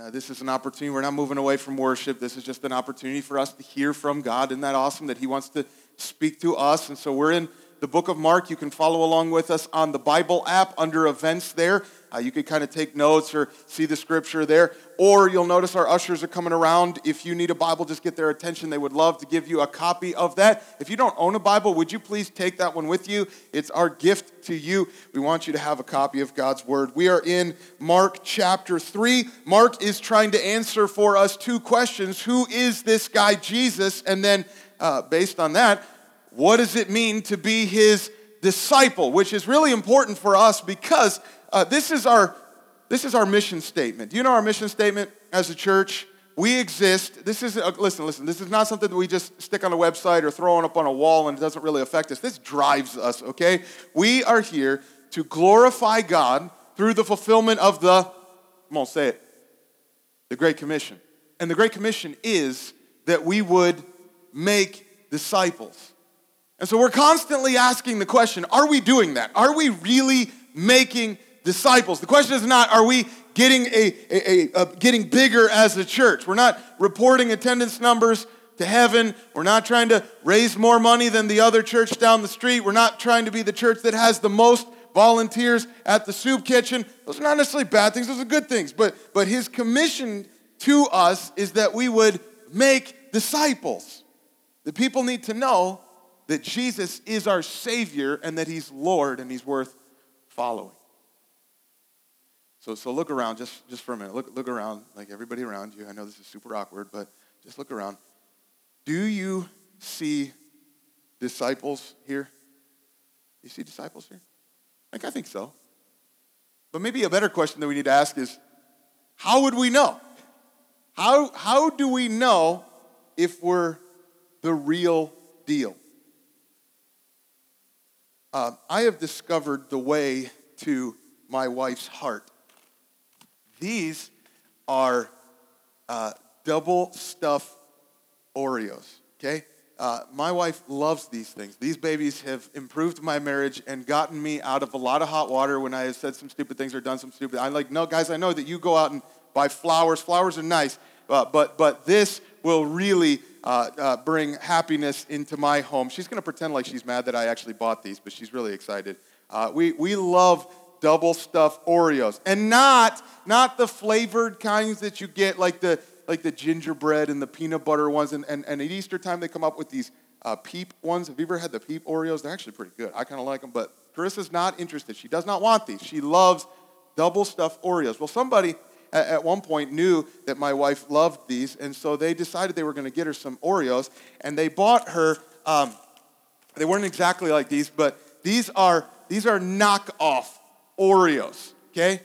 uh, this is an opportunity. We're not moving away from worship. This is just an opportunity for us to hear from God. Isn't that awesome that He wants to speak to us? And so we're in the book of Mark. You can follow along with us on the Bible app under events there. Uh, you could kind of take notes or see the scripture there. Or you'll notice our ushers are coming around. If you need a Bible, just get their attention. They would love to give you a copy of that. If you don't own a Bible, would you please take that one with you? It's our gift to you. We want you to have a copy of God's Word. We are in Mark chapter 3. Mark is trying to answer for us two questions Who is this guy, Jesus? And then, uh, based on that, what does it mean to be his disciple? Which is really important for us because uh, this, is our, this is our mission statement. Do you know our mission statement as a church? We exist. This is, uh, listen, listen, this is not something that we just stick on a website or throw on up on a wall and it doesn't really affect us. This drives us, okay? We are here to glorify God through the fulfillment of the, i come on, say it, the Great Commission. And the Great Commission is that we would make disciples. And so we're constantly asking the question are we doing that? Are we really making disciples. The question is not, are we getting, a, a, a, a, getting bigger as a church? We're not reporting attendance numbers to heaven. We're not trying to raise more money than the other church down the street. We're not trying to be the church that has the most volunteers at the soup kitchen. Those are not necessarily bad things, those are good things. But, but his commission to us is that we would make disciples. The people need to know that Jesus is our Savior and that He's Lord and He's worth following. So, so look around just, just for a minute. Look, look around, like everybody around you. I know this is super awkward, but just look around. Do you see disciples here? You see disciples here? Like, I think so. But maybe a better question that we need to ask is how would we know? How, how do we know if we're the real deal? Uh, I have discovered the way to my wife's heart. These are uh, double stuff Oreos, okay? Uh, my wife loves these things. These babies have improved my marriage and gotten me out of a lot of hot water when I have said some stupid things or done some stupid. I'm like, no, guys, I know that you go out and buy flowers. Flowers are nice, uh, but but this will really uh, uh, bring happiness into my home. She's going to pretend like she's mad that I actually bought these, but she's really excited. Uh, we we love double stuffed Oreos. And not, not the flavored kinds that you get, like the, like the gingerbread and the peanut butter ones. And, and, and at Easter time, they come up with these uh, peep ones. Have you ever had the peep Oreos? They're actually pretty good. I kind of like them, but Carissa's not interested. She does not want these. She loves double stuffed Oreos. Well, somebody at, at one point knew that my wife loved these, and so they decided they were going to get her some Oreos, and they bought her. Um, they weren't exactly like these, but these are these are knockoff Oreos, okay?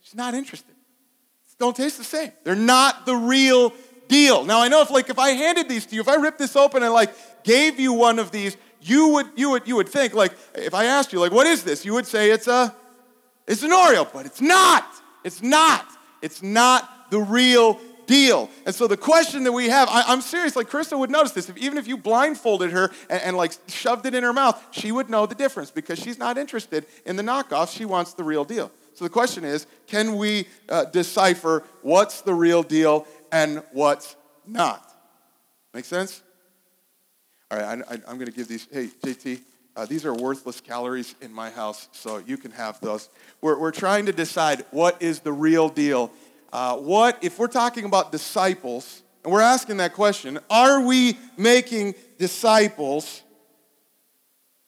She's not interested. Don't taste the same. They're not the real deal. Now I know if like if I handed these to you, if I ripped this open and like gave you one of these, you would you would you would think like if I asked you like what is this, you would say it's a it's an Oreo, but it's not. It's not. It's not the real deal. And so the question that we have, I, am serious, like Krista would notice this. If, even if you blindfolded her and, and, like shoved it in her mouth, she would know the difference because she's not interested in the knockoff. She wants the real deal. So the question is, can we uh, decipher what's the real deal and what's not? Make sense? All right, I, am going to give these. Hey, JT, uh, these are worthless calories in my house, so you can have those. We're, we're trying to decide what is the real deal uh, what, if we're talking about disciples, and we're asking that question, are we making disciples?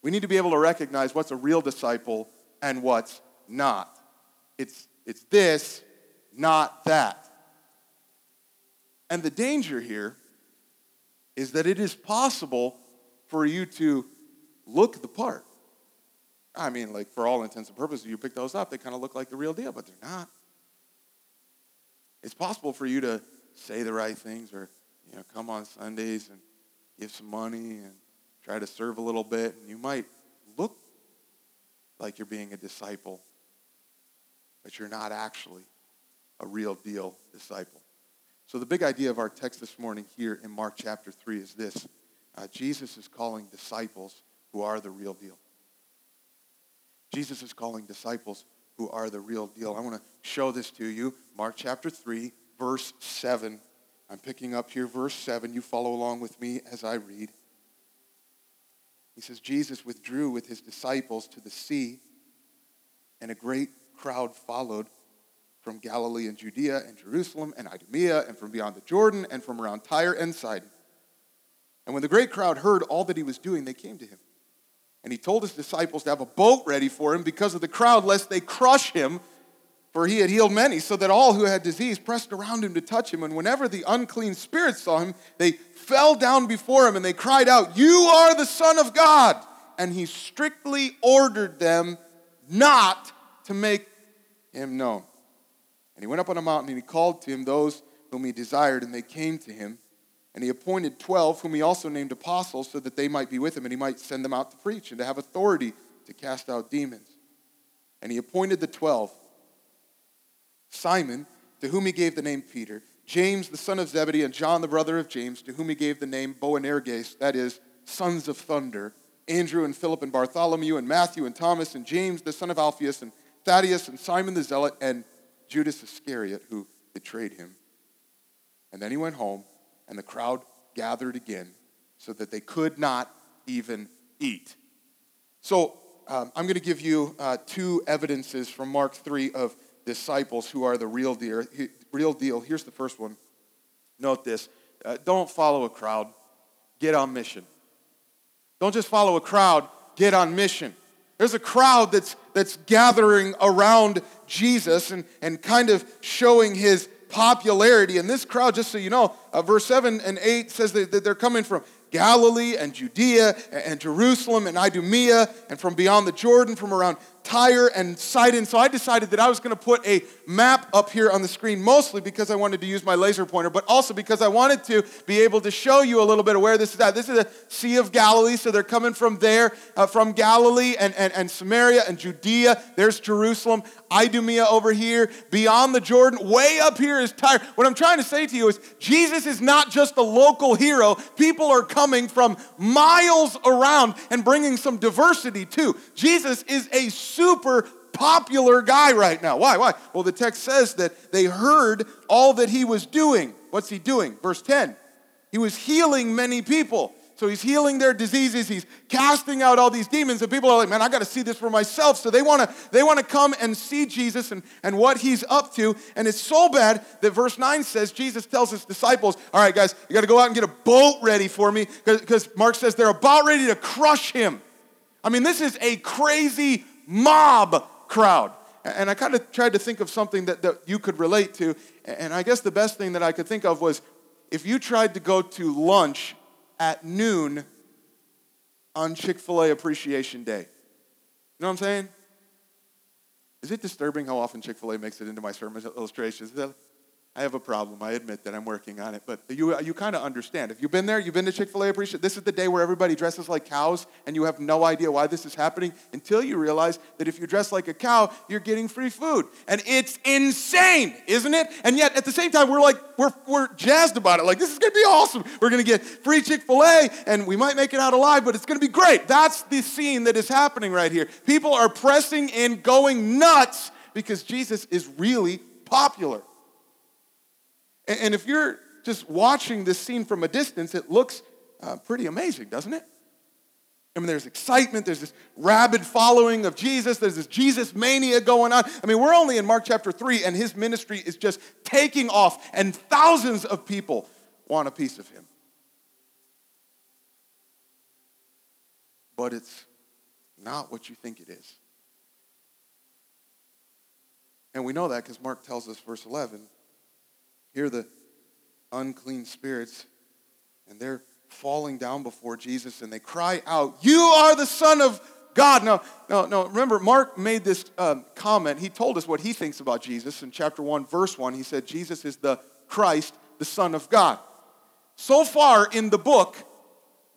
We need to be able to recognize what's a real disciple and what's not. It's, it's this, not that. And the danger here is that it is possible for you to look the part. I mean, like, for all intents and purposes, you pick those up, they kind of look like the real deal, but they're not. It's possible for you to say the right things or you know come on Sundays and give some money and try to serve a little bit and you might look like you're being a disciple but you're not actually a real deal disciple. So the big idea of our text this morning here in Mark chapter 3 is this. Uh, Jesus is calling disciples who are the real deal. Jesus is calling disciples who are the real deal. I want to show this to you. Mark chapter 3, verse 7. I'm picking up here verse 7. You follow along with me as I read. He says, Jesus withdrew with his disciples to the sea, and a great crowd followed from Galilee and Judea and Jerusalem and Idumea and from beyond the Jordan and from around Tyre and Sidon. And when the great crowd heard all that he was doing, they came to him. And he told his disciples to have a boat ready for him because of the crowd, lest they crush him, for he had healed many, so that all who had disease pressed around him to touch him. And whenever the unclean spirits saw him, they fell down before him and they cried out, You are the Son of God. And he strictly ordered them not to make him known. And he went up on a mountain and he called to him those whom he desired, and they came to him. And he appointed 12, whom he also named apostles, so that they might be with him and he might send them out to preach and to have authority to cast out demons. And he appointed the 12 Simon, to whom he gave the name Peter, James, the son of Zebedee, and John, the brother of James, to whom he gave the name Boanerges, that is, sons of thunder, Andrew and Philip and Bartholomew, and Matthew and Thomas, and James, the son of Alphaeus, and Thaddeus, and Simon the Zealot, and Judas Iscariot, who betrayed him. And then he went home, and the crowd gathered again so that they could not even eat. So um, I'm going to give you uh, two evidences from Mark 3 of disciples who are the real deal. Real deal. Here's the first one. Note this uh, don't follow a crowd, get on mission. Don't just follow a crowd, get on mission. There's a crowd that's, that's gathering around Jesus and, and kind of showing his popularity. And this crowd, just so you know, uh, verse 7 and 8 says that, that they're coming from Galilee and Judea and Jerusalem and Idumea and from beyond the Jordan, from around Tyre and Sidon. So I decided that I was going to put a map up here on the screen, mostly because I wanted to use my laser pointer, but also because I wanted to be able to show you a little bit of where this is at. This is the Sea of Galilee, so they're coming from there, uh, from Galilee and, and, and Samaria and Judea. There's Jerusalem, Idumea over here, beyond the Jordan. Way up here is Tyre. What I'm trying to say to you is Jesus is not just a local hero. People are coming from miles around and bringing some diversity too. Jesus is a super popular guy right now. Why? Why? Well, the text says that they heard all that he was doing. What's he doing? Verse 10. He was healing many people. So he's healing their diseases. He's casting out all these demons. And people are like, man, I got to see this for myself. So they want to they want to come and see Jesus and, and what he's up to. And it's so bad that verse 9 says, Jesus tells his disciples, all right, guys, you got to go out and get a boat ready for me. Because Mark says they're about ready to crush him. I mean, this is a crazy mob crowd. And I kind of tried to think of something that, that you could relate to. And I guess the best thing that I could think of was if you tried to go to lunch at noon on Chick fil A Appreciation Day. You know what I'm saying? Is it disturbing how often Chick fil A makes it into my sermon illustrations? I have a problem. I admit that I'm working on it. But you, you kind of understand. If you've been there, you've been to Chick fil A Appreciate, this is the day where everybody dresses like cows and you have no idea why this is happening until you realize that if you dress like a cow, you're getting free food. And it's insane, isn't it? And yet at the same time, we're like, we're, we're jazzed about it. Like, this is going to be awesome. We're going to get free Chick fil A and we might make it out alive, but it's going to be great. That's the scene that is happening right here. People are pressing in, going nuts because Jesus is really popular. And if you're just watching this scene from a distance, it looks uh, pretty amazing, doesn't it? I mean, there's excitement, there's this rabid following of Jesus, there's this Jesus mania going on. I mean, we're only in Mark chapter 3, and his ministry is just taking off, and thousands of people want a piece of him. But it's not what you think it is. And we know that because Mark tells us, verse 11, here the unclean spirits, and they're falling down before Jesus and they cry out, You are the Son of God. Now, no, no, remember, Mark made this um, comment. He told us what he thinks about Jesus in chapter 1, verse 1. He said, Jesus is the Christ, the Son of God. So far in the book,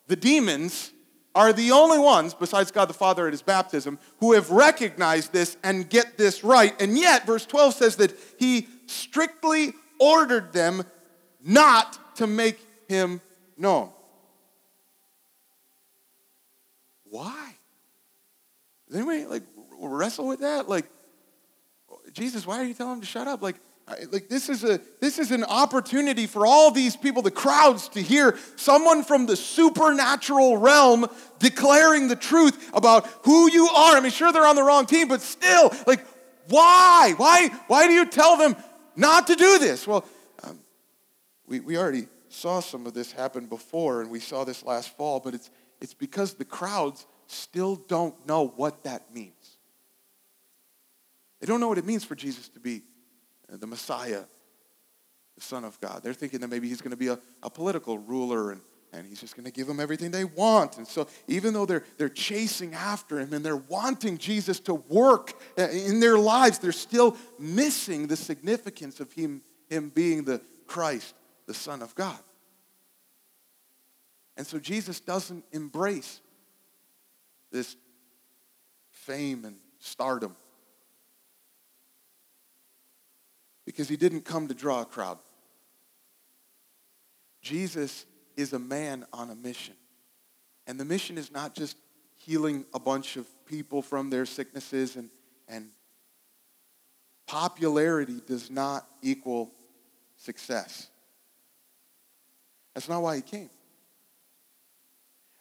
the demons are the only ones, besides God the Father at his baptism, who have recognized this and get this right. And yet, verse 12 says that he strictly ordered them not to make him known. Why? Does anybody like wrestle with that? Like, Jesus, why are you telling him to shut up? Like, like this is a this is an opportunity for all these people the crowds to hear someone from the supernatural realm declaring the truth about who you are i mean sure they're on the wrong team but still like why why why do you tell them not to do this well um, we, we already saw some of this happen before and we saw this last fall but it's it's because the crowds still don't know what that means they don't know what it means for jesus to be the Messiah, the Son of God. They're thinking that maybe he's going to be a, a political ruler and, and he's just going to give them everything they want. And so, even though they're, they're chasing after him and they're wanting Jesus to work uh, in their lives, they're still missing the significance of him, him being the Christ, the Son of God. And so, Jesus doesn't embrace this fame and stardom. because he didn't come to draw a crowd. Jesus is a man on a mission. And the mission is not just healing a bunch of people from their sicknesses and, and popularity does not equal success. That's not why he came.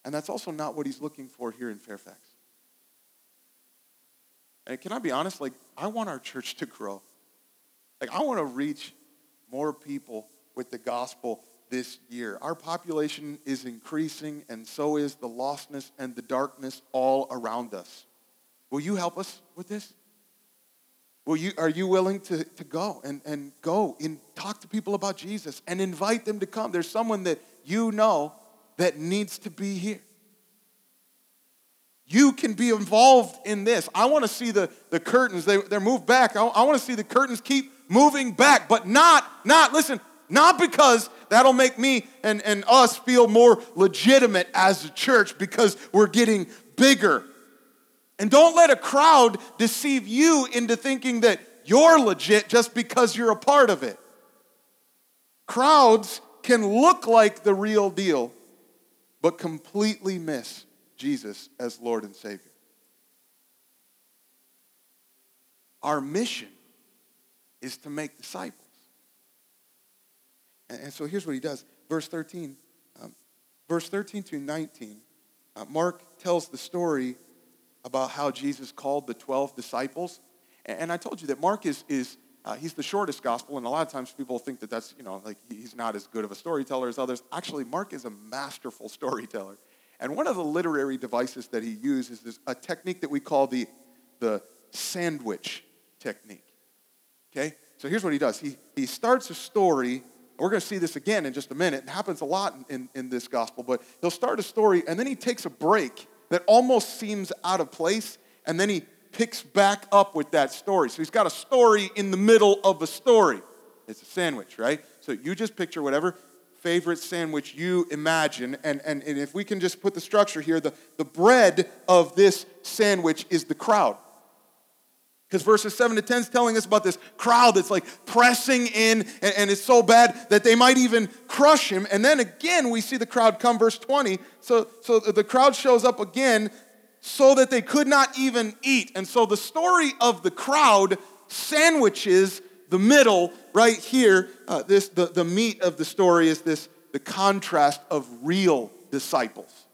And that's also not what he's looking for here in Fairfax. And can I be honest? Like, I want our church to grow. Like, I want to reach more people with the gospel this year. Our population is increasing, and so is the lostness and the darkness all around us. Will you help us with this? Will you, are you willing to, to go and, and go and talk to people about Jesus and invite them to come? There's someone that you know that needs to be here. You can be involved in this. I want to see the, the curtains, they, they're moved back. I, I want to see the curtains keep moving back, but not, not, listen, not because that'll make me and, and us feel more legitimate as a church because we're getting bigger. And don't let a crowd deceive you into thinking that you're legit just because you're a part of it. Crowds can look like the real deal, but completely miss Jesus as Lord and Savior. Our mission is to make disciples. And, so here's what he does. Verse 13, um, verse 13 to 19, uh, Mark tells the story about how Jesus called the 12 disciples. And, and I told you that Mark is, is uh, he's the shortest gospel, and a lot of times people think that that's, you know, like he's not as good of a storyteller as others. Actually, Mark is a masterful storyteller. And one of the literary devices that he uses is a technique that we call the, the sandwich technique. Okay? So here's what he does he, he starts a story. We're going to see this again in just a minute. It happens a lot in, in, this gospel, but he'll start a story and then he takes a break that almost seems out of place, and then he picks back up with that story. So he's got a story in the middle of a story. It's a sandwich, right? So you just picture whatever favorite sandwich you imagine. And, and, and if we can just put the structure here, the, the bread of this sandwich is the crowd. Because verses 7 to 10 is telling us about this crowd that's like pressing in, and, and, it's so bad that they might even crush him. And then again, we see the crowd come, verse 20. So, so the crowd shows up again so that they could not even eat. And so the story of the crowd sandwiches the middle right here. Uh, this, the, the meat of the story is this the contrast of real disciples.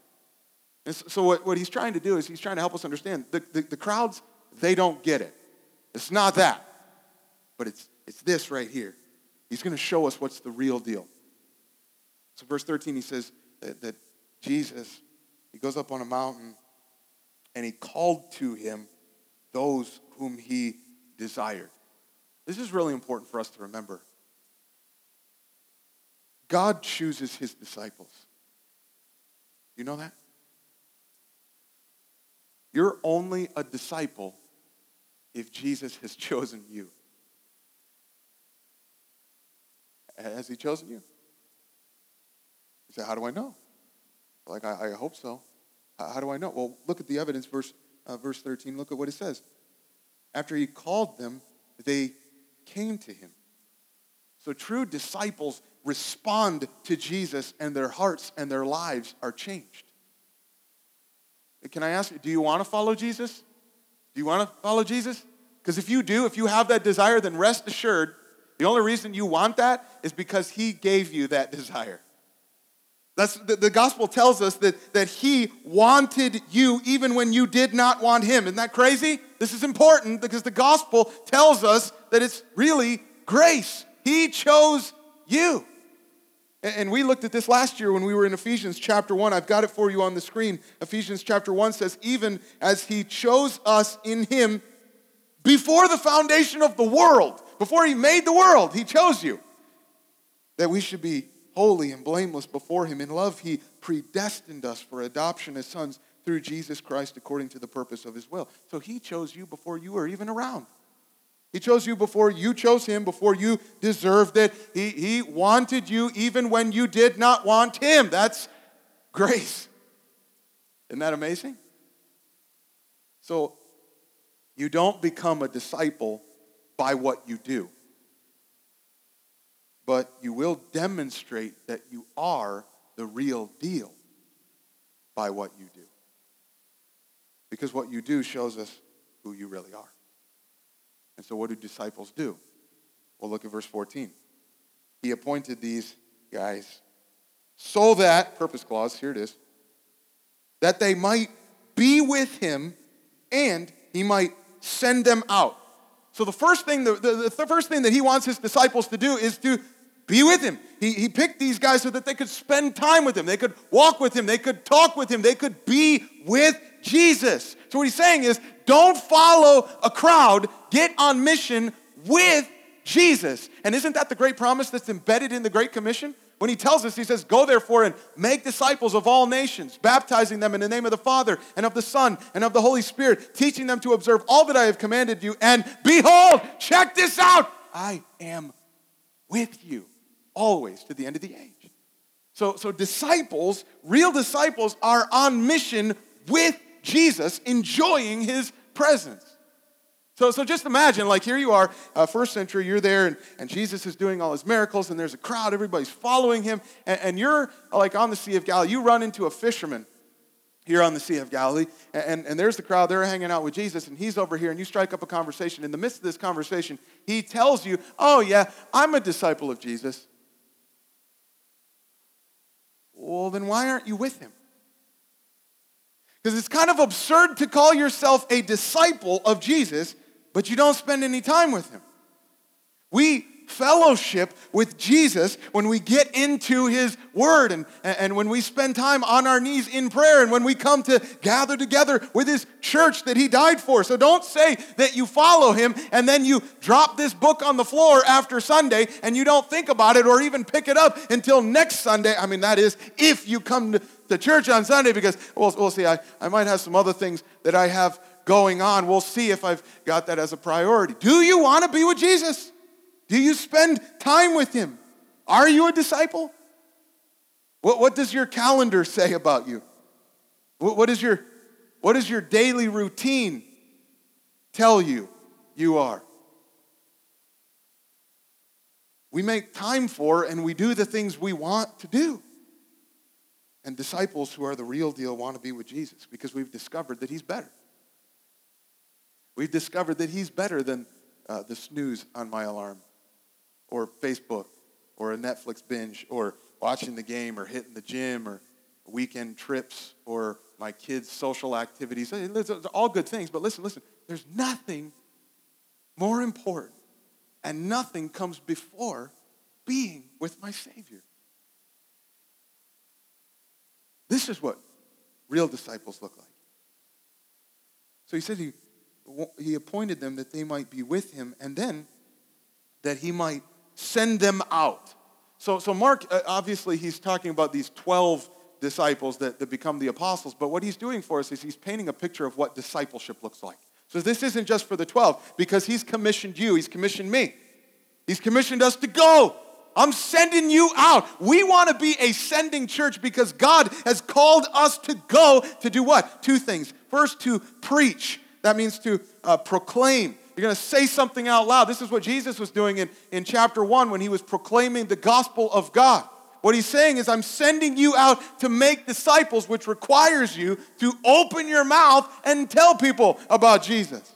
And so, what, what he's trying to do is he's trying to help us understand the, the, the crowds, they don't get it. It's not that, but it's, it's this right here. He's going to show us what's the real deal. So, verse 13, he says that, that Jesus, he goes up on a mountain and he called to him those whom he desired. This is really important for us to remember. God chooses his disciples. You know that? You're only a disciple if Jesus has chosen you? Has he chosen you? You say, How do I know? Like, I, I hope so. How, do I know? Well, look at the evidence, verse, uh, verse 13. Look at what it says. After he called them, they came to him. So true disciples respond to Jesus, and their hearts and their lives are changed. Can I ask you, do you want to follow Jesus? Do you want to follow Jesus? Because if you do, if you have that desire, then rest assured The only reason you want that is because he gave you that desire. That's, the, the gospel tells us that, that he wanted you even when you did not want him. Isn't that crazy? This is important because the gospel tells us that it's really grace. He chose you. And we looked at this last year when we were in Ephesians chapter 1. I've got it for you on the screen. Ephesians chapter 1 says, Even as he chose us in him before the foundation of the world, before he made the world, he chose you, that we should be holy and blameless before him. In love, he predestined us for adoption as sons through Jesus Christ according to the purpose of his will. So he chose you before you were even around. He chose you before you chose him, before you deserved it. He, he wanted you even when you did not want him. That's grace. Isn't that amazing? So, you don't become a disciple by what you do, but you will demonstrate that you are the real deal by what you do. Because what you do shows us who you really are. And so, what do disciples do? Well, look at verse 14. He appointed these guys so that, purpose clause, here it is, that they might be with him and he might send them out. So the first thing, the, the, the, first thing that he wants his disciples to do is to be with him. He, he picked these guys so that they could spend time with him. They could walk with him. They could talk with him. They could be with Jesus. So what he's saying is don't follow a crowd, get on mission with Jesus. And isn't that the great promise that's embedded in the Great Commission? When he tells us, he says, Go therefore and make disciples of all nations, baptizing them in the name of the Father and of the Son and of the Holy Spirit, teaching them to observe all that I have commanded you. And behold, check this out I am with you always to the end of the age. So, so disciples, real disciples, are on mission with Jesus, enjoying his presence. So, so just imagine, like here you are, uh, first century, you're there, and, and Jesus is doing all his miracles, and there's a crowd, everybody's following him, and, and you're like on the Sea of Galilee. You run into a fisherman here on the Sea of Galilee, and, and there's the crowd, they're hanging out with Jesus, and he's over here, and you strike up a conversation. In the midst of this conversation, he tells you, Oh, yeah, I'm a disciple of Jesus. Well, then why aren't you with him? Because it's kind of absurd to call yourself a disciple of Jesus, but you don't spend any time with him. We fellowship with Jesus when we get into his word and, and when we spend time on our knees in prayer and when we come to gather together with his church that he died for. So don't say that you follow him and then you drop this book on the floor after Sunday and you don't think about it or even pick it up until next Sunday. I mean, that is if you come to the church on Sunday because we'll, we'll see, I, I might have some other things that I have going on. We'll see if I've got that as a priority. Do you want to be with Jesus? Do you spend time with him? Are you a disciple? What, what does your calendar say about you? What, what, is your, what does your daily routine tell you you are? We make time for and we do the things we want to do. And disciples who are the real deal want to be with Jesus because we've discovered that he's better. We've discovered that he's better than uh, the snooze on my alarm or Facebook or a Netflix binge or watching the game or hitting the gym or weekend trips or my kids' social activities. Are all good things, but listen, listen, there's nothing more important and nothing comes before being with my Savior. This is what real disciples look like. So he said he, he appointed them that they might be with him and then that he might send them out. So, so Mark, uh, obviously, he's talking about these 12 disciples that, that become the apostles, but what he's doing for us is he's painting a picture of what discipleship looks like. So this isn't just for the 12, because he's commissioned you, he's commissioned me. He's commissioned us to go. I'm sending you out. We want to be a sending church because God has called us to go to do what? Two things. First, to preach. That means to uh, proclaim. You're going to say something out loud. This is what Jesus was doing in, in chapter 1 when he was proclaiming the gospel of God. What he's saying is, I'm sending you out to make disciples, which requires you to open your mouth and tell people about Jesus.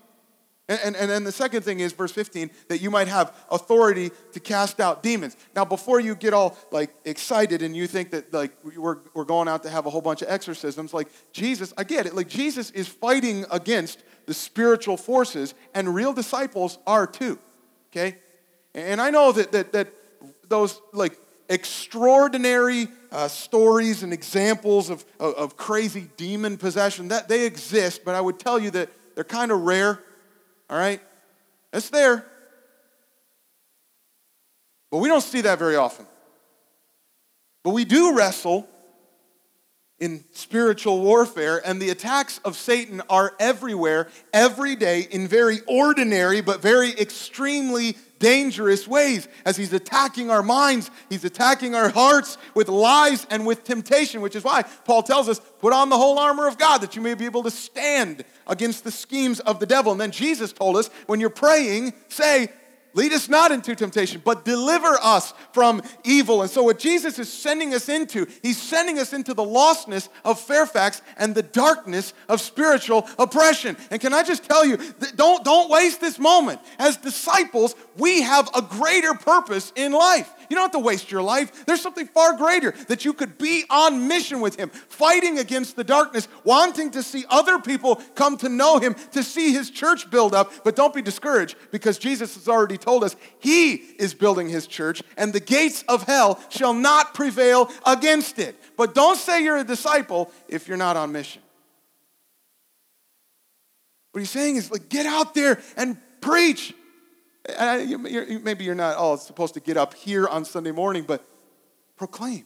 And, and, and the second thing is, verse 15, that you might have authority to cast out demons. Now, before you get all like excited and you think that like we're, we're going out to have a whole bunch of exorcisms, like Jesus, I get it. Like Jesus is fighting against the spiritual forces, and real disciples are too. Okay? And I know that that, that those like extraordinary uh, stories and examples of, of, of crazy demon possession that they exist, but I would tell you that they're kind of rare all right? It's there. But we don't see that very often. But we do wrestle in spiritual warfare, and the attacks of Satan are everywhere, every day, in very ordinary but very extremely dangerous ways as he's attacking our minds, he's attacking our hearts with lies and with temptation, which is why Paul tells us, put on the whole armor of God that you may be able to stand against the schemes of the devil. And then Jesus told us, when you're praying, say, Lead us not into temptation, but deliver us from evil. And so, what Jesus is sending us into, he's sending us into the lostness of Fairfax and the darkness of spiritual oppression. And can I just tell you, don't, don't waste this moment. As disciples, we have a greater purpose in life. You don't have to waste your life. There's something far greater that you could be on mission with Him, fighting against the darkness, wanting to see other people come to know Him, to see His church build up. But don't be discouraged because Jesus has already told us He is building His church, and the gates of hell shall not prevail against it. But don't say you're a disciple if you're not on mission. What he's saying is like, get out there and preach. Maybe you're not all supposed to get up here on Sunday morning, but proclaim.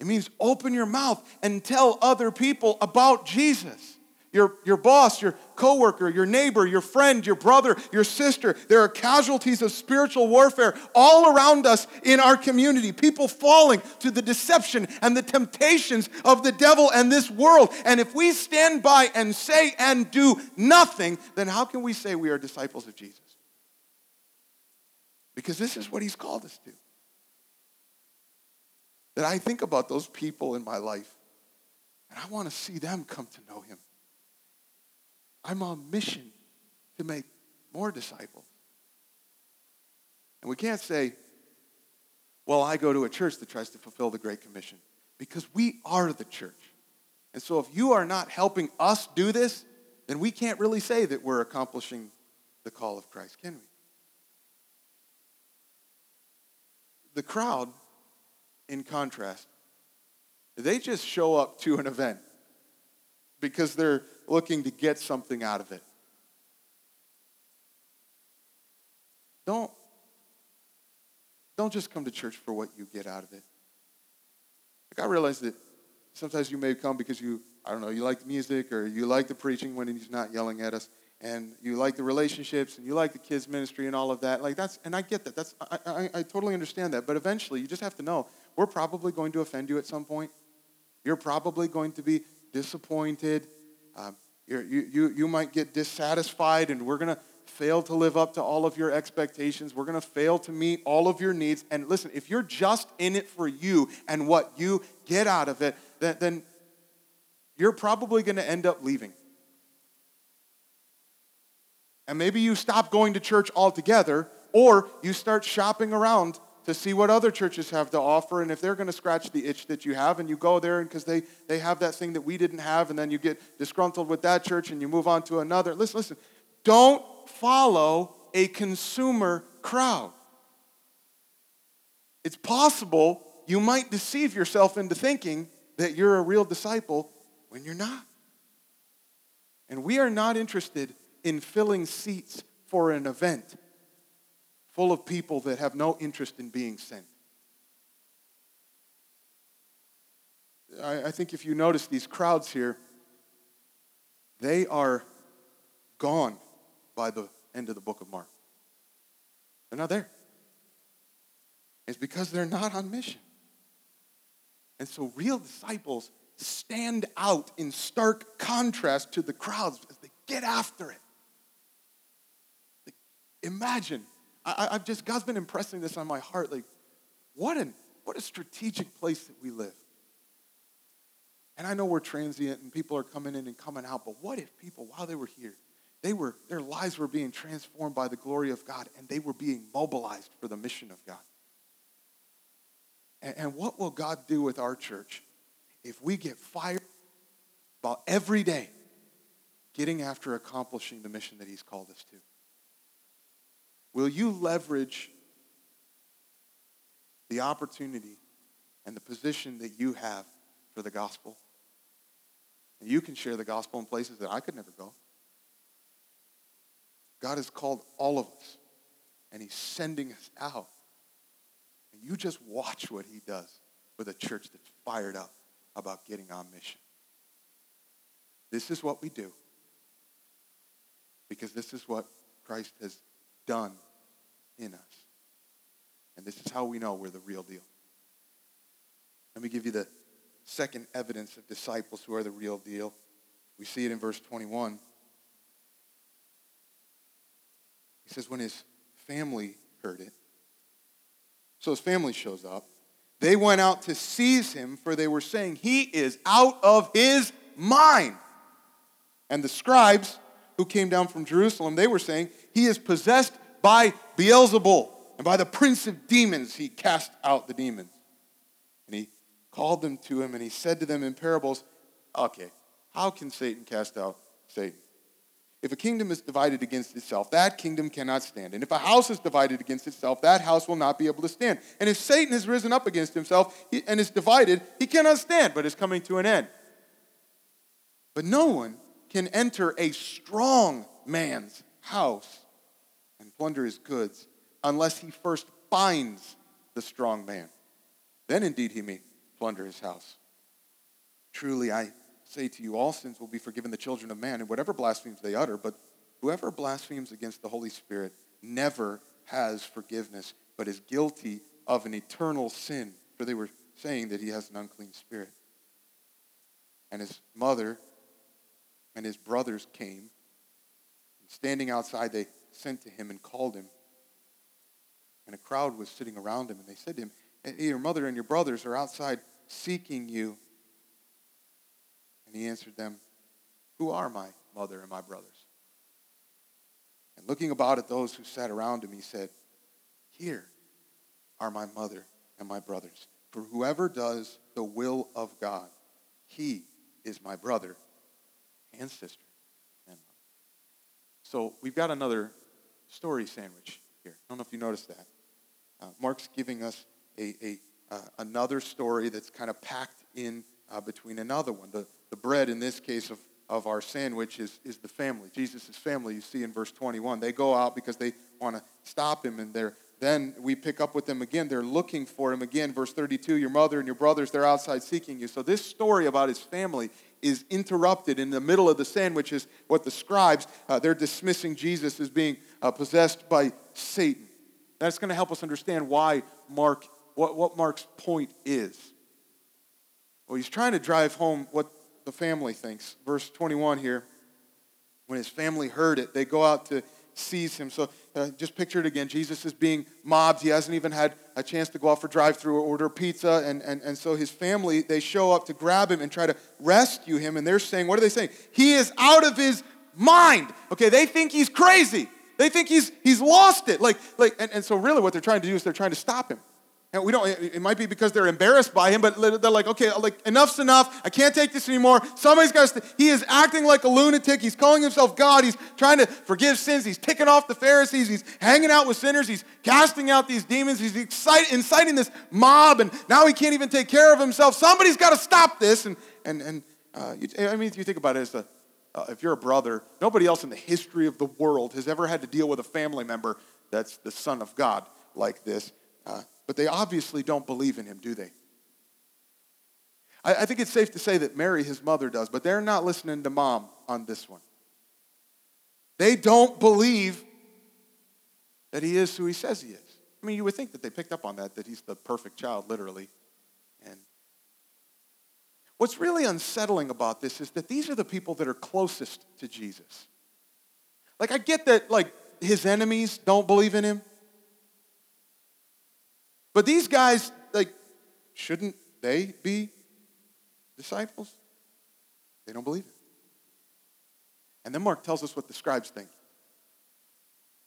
It means open your mouth and tell other people about Jesus your, your boss, your coworker, your neighbor, your friend, your brother, your sister. There are casualties of spiritual warfare all around us in our community. People falling to the deception and the temptations of the devil and this world. And if we stand by and say and do nothing, then how can we say we are disciples of Jesus? Because this is what he's called us to. That I think about those people in my life and I want to see them come to know him. I'm on mission to make more disciples. And we can't say, well, I go to a church that tries to fulfill the Great Commission because we are the church. And so if you are not helping us do this, then we can't really say that we're accomplishing the call of Christ, can we? The crowd, in contrast, they just show up to an event because they're looking to get something out of it. Don't, don't just come to church for what you get out of it. Like I realize that sometimes you may come because you, I don't know, you like the music or you like the preaching when he's not yelling at us, and you like the relationships and you like the kids ministry and all of that. Like that's, and I get that. That's, I, I, I totally understand that. But eventually, you just have to know we're probably going to offend you at some point. You're probably going to be disappointed. Um, you you, you might get dissatisfied, and we're going to fail to live up to all of your expectations. We're going to fail to meet all of your needs. And listen, if you're just in it for you and what you get out of it, then, then you're probably going to end up leaving. And maybe you stop going to church altogether, or you start shopping around to see what other churches have to offer and if they're going to scratch the itch that you have and you go there because they, they have that thing that we didn't have and then you get disgruntled with that church and you move on to another. Listen listen don't follow a consumer crowd. It's possible you might deceive yourself into thinking that you're a real disciple when you're not. And we are not interested in filling seats for an event full of people that have no interest in being sent. I, I think if you notice these crowds here, they are gone by the end of the book of Mark. They're not there. It's because they're not on mission. And so real disciples stand out in stark contrast to the crowds as they get after it. Imagine I, have just, God's been impressing this on my heart. Like, what, an, what a strategic place that we live. And I know we're transient and people are coming in and coming out, but what if people, while they were here, They were, their lives were being transformed by the glory of God, and they were being mobilized for the mission of God. And, and what will God do with our church if we get fired about every day getting after accomplishing the mission that He's called us to? Will you leverage the opportunity and the position that you have for the gospel? And you can share the gospel in places that I could never go. God has called all of us, and He's sending us out. And you just watch what He does with a church that's fired up about getting on mission. This is what we do because this is what Christ has done in us. And this is how we know we're the real deal. Let me give you the second evidence of disciples who are the real deal. We see it in verse 21. He says, when his family heard it, so his family shows up, they went out to seize him, for they were saying, He is out of his mind. And the scribes who came down from Jerusalem, they were saying, He is possessed by Beelzebul, and by the prince of demons, he cast out the demons. And he called them to him, and he said to them in parables, Okay, how can Satan cast out Satan? If a kingdom is divided against itself, that kingdom cannot stand. And if a house is divided against itself, that house will not be able to stand. And if Satan has risen up against himself and is divided, he cannot stand, but is coming to an end. But no one can enter a strong man's house plunder his goods unless he first binds the strong man. Then indeed he may plunder his house. Truly, I say to you, all sins will be forgiven the children of man, and whatever blasphemies they utter, but whoever blasphemes against the Holy Spirit never has forgiveness, but is guilty of an eternal sin. For they were saying that he has an unclean spirit. And his mother and his brothers came. And standing outside, they sent to him and called him. And a crowd was sitting around him, and they said to him, eh, Your mother and your brothers are outside seeking you. And he answered them, Who are my mother and my brothers? And looking about at those who sat around him, he said, Here are my mother and my brothers. For whoever does the will of God, he is my brother and sister. So we've got another story sandwich here. I don't know if you noticed that. Uh, Mark's giving us a, a uh, another story that's kind of packed in uh, between another one. The, the bread in this case of, of our sandwich is, is the family, Jesus' family. You see in verse 21. They go out because they want to stop him, and they're then we pick up with them again. They're looking for him again. Verse 32 Your mother and your brothers, they're outside seeking you. So, this story about his family is interrupted in the middle of the sandwich, is what the scribes, uh, they're dismissing Jesus as being uh, possessed by Satan. That's going to help us understand why Mark, what, what Mark's point is. Well, he's trying to drive home what the family thinks. Verse 21 here. When his family heard it, they go out to seize him. So uh, just picture it again. Jesus is being mobbed. He hasn't even had a chance to go out for drive through or order pizza. And, and, and so his family, they show up to grab him and try to rescue him. And they're saying, what are they saying? He is out of his mind. Okay, they think he's crazy. They think he's, he's lost it. Like, like, and, and so really what they're trying to do is they're trying to stop him. And we don't, it might be because they're embarrassed by him, but they're like, okay, like enough's enough. I can't take this anymore. Somebody's got to, he is acting like a lunatic. He's calling himself God. He's trying to forgive sins. He's ticking off the Pharisees. He's hanging out with sinners. He's casting out these demons. He's excite, inciting this mob, and now he can't even take care of himself. Somebody's got to stop this. And, and, and uh, you, I mean, if you think about it as a, uh, if you're a brother, nobody else in the history of the world has ever had to deal with a family member that's the son of God like this. Uh, but they obviously don't believe in him, do they? I, I think it's safe to say that Mary, his mother, does, but they're not listening to mom on this one. They don't believe that he is who he says he is. I mean, you would think that they picked up on that, that he's the perfect child, literally. And what's really unsettling about this is that these are the people that are closest to Jesus. Like, I get that, like, his enemies don't believe in him. But these guys, like, shouldn't they be disciples? They don't believe it. And then Mark tells us what the scribes think.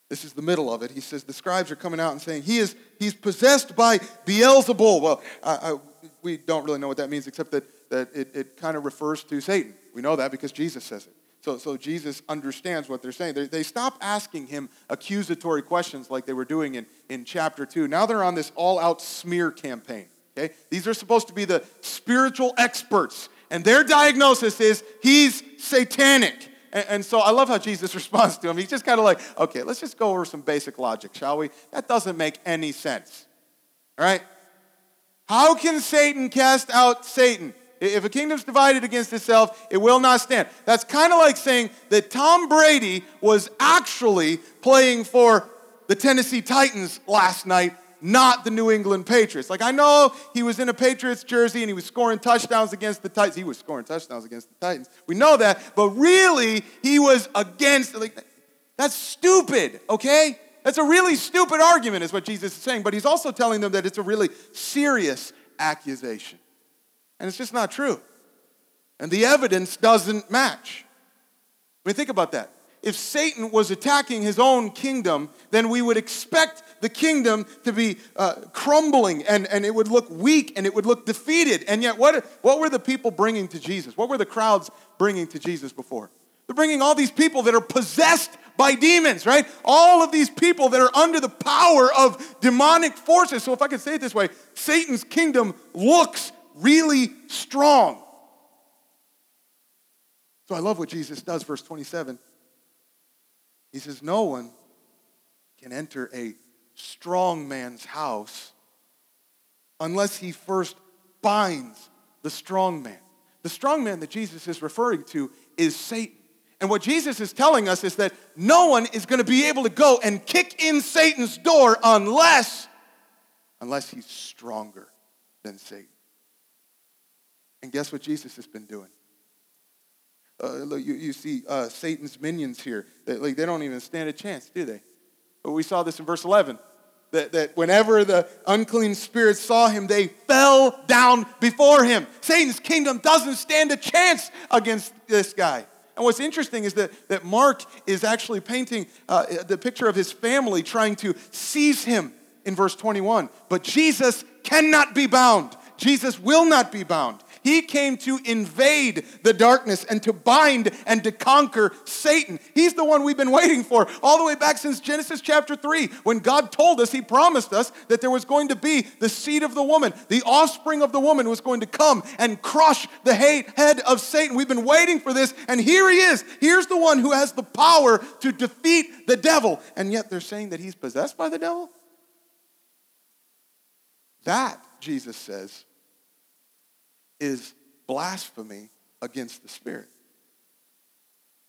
This is the middle of it. He says the scribes are coming out and saying he is he's possessed by Beelzebul. Well, I, I, we don't really know what that means, except that, that it, it kind of refers to Satan. We know that because Jesus says it. So, so Jesus understands what they're saying. They, they stop asking him accusatory questions like they were doing in, in chapter 2. Now they're on this all out smear campaign. Okay? These are supposed to be the spiritual experts, and their diagnosis is he's satanic. And, and so I love how Jesus responds to him. He's just kind of like, okay, let's just go over some basic logic, shall we? That doesn't make any sense. All right? How can Satan cast out Satan? If a kingdom's divided against itself, it will not stand. That's kind of like saying that Tom Brady was actually playing for the Tennessee Titans last night, not the New England Patriots. Like, I know he was in a Patriots jersey and he was scoring touchdowns against the Titans. He was scoring touchdowns against the Titans. We know that, but really, he was against, like, that's stupid, okay? That's a really stupid argument, is what Jesus is saying, but he's also telling them that it's a really serious accusation. And it's just not true. And the evidence doesn't match. I mean, think about that. If Satan was attacking his own kingdom, then we would expect the kingdom to be uh, crumbling and, and it would look weak and it would look defeated. And yet, what, what were the people bringing to Jesus? What were the crowds bringing to Jesus before? They're bringing all these people that are possessed by demons, right? All of these people that are under the power of demonic forces. So, if I could say it this way, Satan's kingdom looks really strong. So I love what Jesus does, verse 27. He says, No one can enter a strong man's house unless he first binds the strong man. The strong man that Jesus is referring to is Satan. And what Jesus is telling us is that no one is going to be able to go and kick in Satan's door unless unless he's stronger than Satan. And guess what Jesus has been doing? Uh, look, you, you see uh, Satan's minions here. They, like, they don't even stand a chance, do they? But we saw this in verse 11. That, that whenever the unclean spirits saw him, they fell down before him. Satan's kingdom doesn't stand a chance against this guy. And what's interesting is that, that Mark is actually painting uh, the picture of his family trying to seize him in verse 21. But Jesus cannot be bound. Jesus will not be bound. He came to invade the darkness and to bind and to conquer Satan. He's the one we've been waiting for all the way back since Genesis chapter 3 when God told us, He promised us that there was going to be the seed of the woman, the offspring of the woman was going to come and crush the head of Satan. We've been waiting for this, and here he is. Here's the one who has the power to defeat the devil, and yet they're saying that he's possessed by the devil? That, Jesus says, is blasphemy against the Spirit.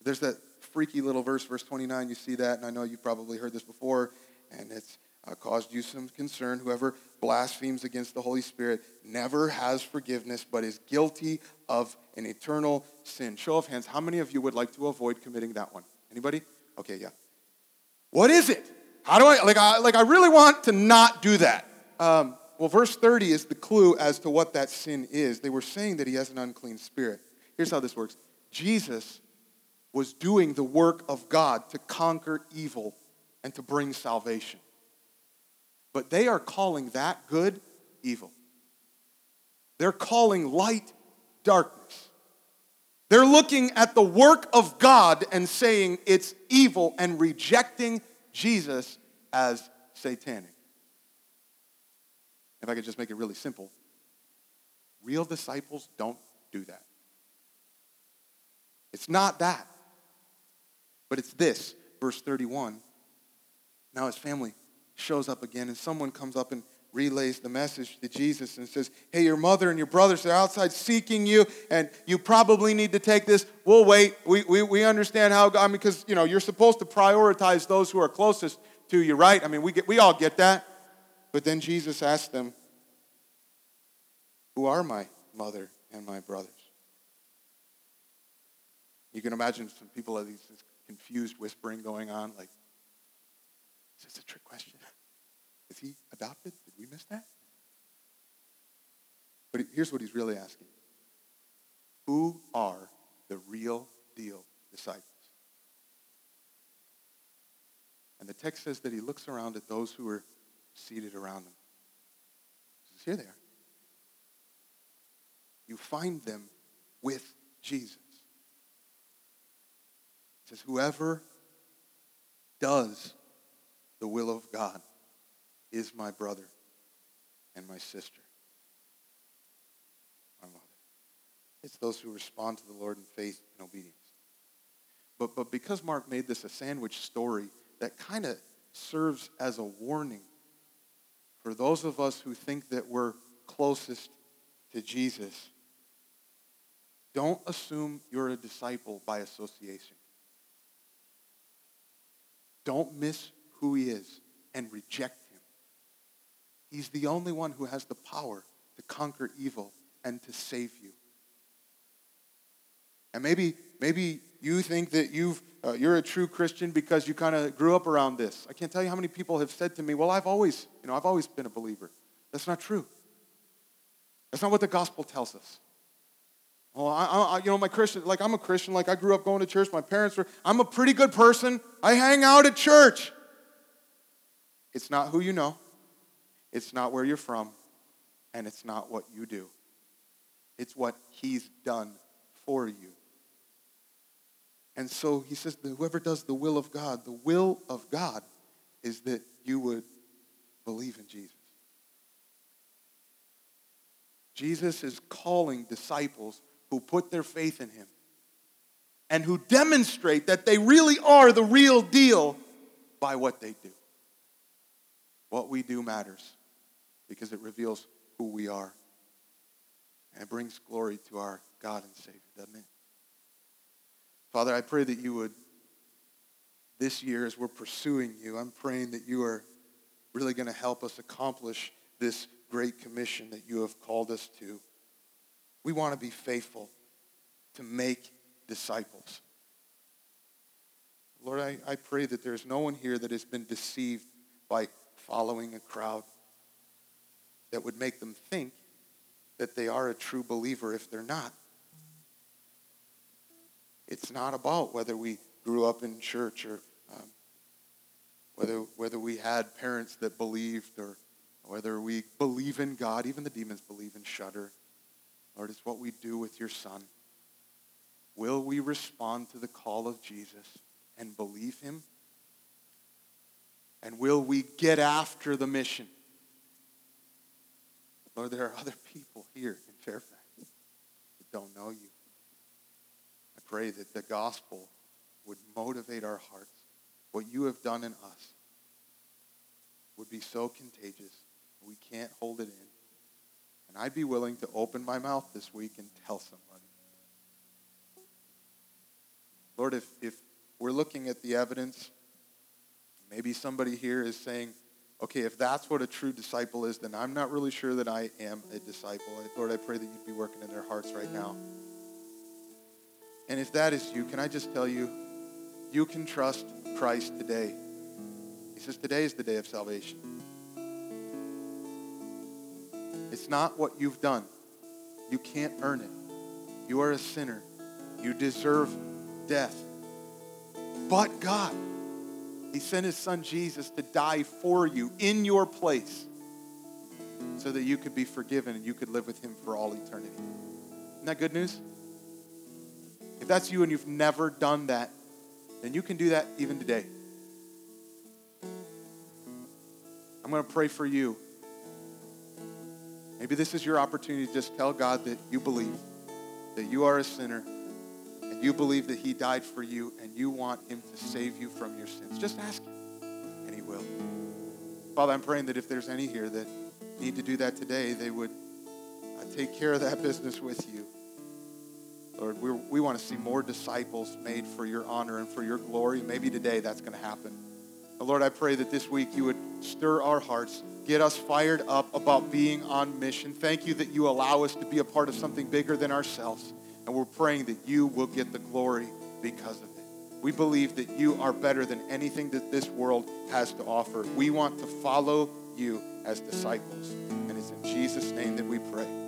There's that freaky little verse, verse 29, you see that, and I know you've probably heard this before, and it's uh, caused you some concern. Whoever blasphemes against the Holy Spirit never has forgiveness, but is guilty of an eternal sin. Show of hands, how many of you would like to avoid committing that one? Anybody? Okay, yeah. What is it? How do I, like, I, like, I really want to not do that. Um, well, verse 30 is the clue as to what that sin is. They were saying that he has an unclean spirit. Here's how this works Jesus was doing the work of God to conquer evil and to bring salvation. But they are calling that good evil. They're calling light darkness. They're looking at the work of God and saying it's evil and rejecting Jesus as satanic. If I could just make it really simple, real disciples don't do that. It's not that, but it's this, verse 31. Now his family shows up again, and someone comes up and relays the message to Jesus and says, Hey, your mother and your brothers are outside seeking you, and you probably need to take this. We'll wait. We, we, we understand how, I mean, because, you know, you're supposed to prioritize those who are closest to you, right? I mean, we, get, we all get that. But then Jesus asked them, Who are my mother and my brothers? You can imagine some people have these confused whispering going on, like, Is this a trick question? Is he adopted? Did we miss that? But here's what he's really asking Who are the real deal disciples? And the text says that he looks around at those who are seated around him. He says, Here they are. You find them with Jesus. It says, Whoever does the will of God is my brother and my sister, my mother. It's those who respond to the Lord in faith and obedience. But, but because Mark made this a sandwich story that kind of serves as a warning for those of us who think that we're closest to Jesus, don't assume you're a disciple by association. Don't miss who he is and reject him. He's the only one who has the power to conquer evil and to save you. And maybe, maybe you think that you've, uh, you're a true Christian because you kind of grew up around this. I can't tell you how many people have said to me, well, I've always, you know, I've always been a believer. That's not true. That's not what the gospel tells us. Oh, well, I, I, you know, my Christian, like I'm a Christian, like I grew up going to church. My parents were, I'm a pretty good person. I hang out at church. It's not who you know, it's not where you're from, and it's not what you do. It's what He's done for you. And so he says whoever does the will of God, the will of God is that you would believe in Jesus. Jesus is calling disciples who put their faith in him and who demonstrate that they really are the real deal by what they do. What we do matters because it reveals who we are. And it brings glory to our God and Savior, doesn't it? Father, I pray that you would, this year as we're pursuing you, I'm praying that you are really going to help us accomplish this great commission that you have called us to. We want to be faithful to make disciples. Lord, I, I pray that there's no one here that has been deceived by following a crowd that would make them think that they are a true believer if they're not. It's not about whether we grew up in church or um, whether, whether we had parents that believed or whether we believe in God. Even the demons believe and shudder. Lord, it's what we do with your son. Will we respond to the call of Jesus and believe him? And will we get after the mission? Lord, there are other people here in Fairfax that don't know you. I pray that the gospel would motivate our hearts. What you have done in us would be so contagious, we can't hold it in. I'd be willing to open my mouth this week and tell somebody. Lord, if, if we're looking at the evidence, maybe somebody here is saying, okay, if that's what a true disciple is, then I'm not really sure that I am a disciple. Lord, I pray that you'd be working in their hearts right now. And if that is you, can I just tell you, you can trust Christ today. He says, today is the day of salvation. It's not what you've done. You can't earn it. You are a sinner. You deserve death. But God, He sent His Son Jesus to die for you in your place so that you could be forgiven and you could live with Him for all eternity. Isn't that good news? If that's you and you've never done that, then you can do that even today. I'm going to pray for you. Maybe this is your opportunity to just tell God that you believe that you are a sinner and you believe that He died for you and you want Him to save you from your sins. Just ask Him, and He will. Father, I'm praying that if there's any here that need to do that today, they would uh, take care of that business with you. Lord, we we want to see more disciples made for your honor and for your glory. Maybe today that's going to happen. Lord, I pray that this week you would stir our hearts, get us fired up about being on mission. Thank you that you allow us to be a part of something bigger than ourselves. And we're praying that you will get the glory because of it. We believe that you are better than anything that this world has to offer. We want to follow you as disciples. And it's in Jesus' name that we pray.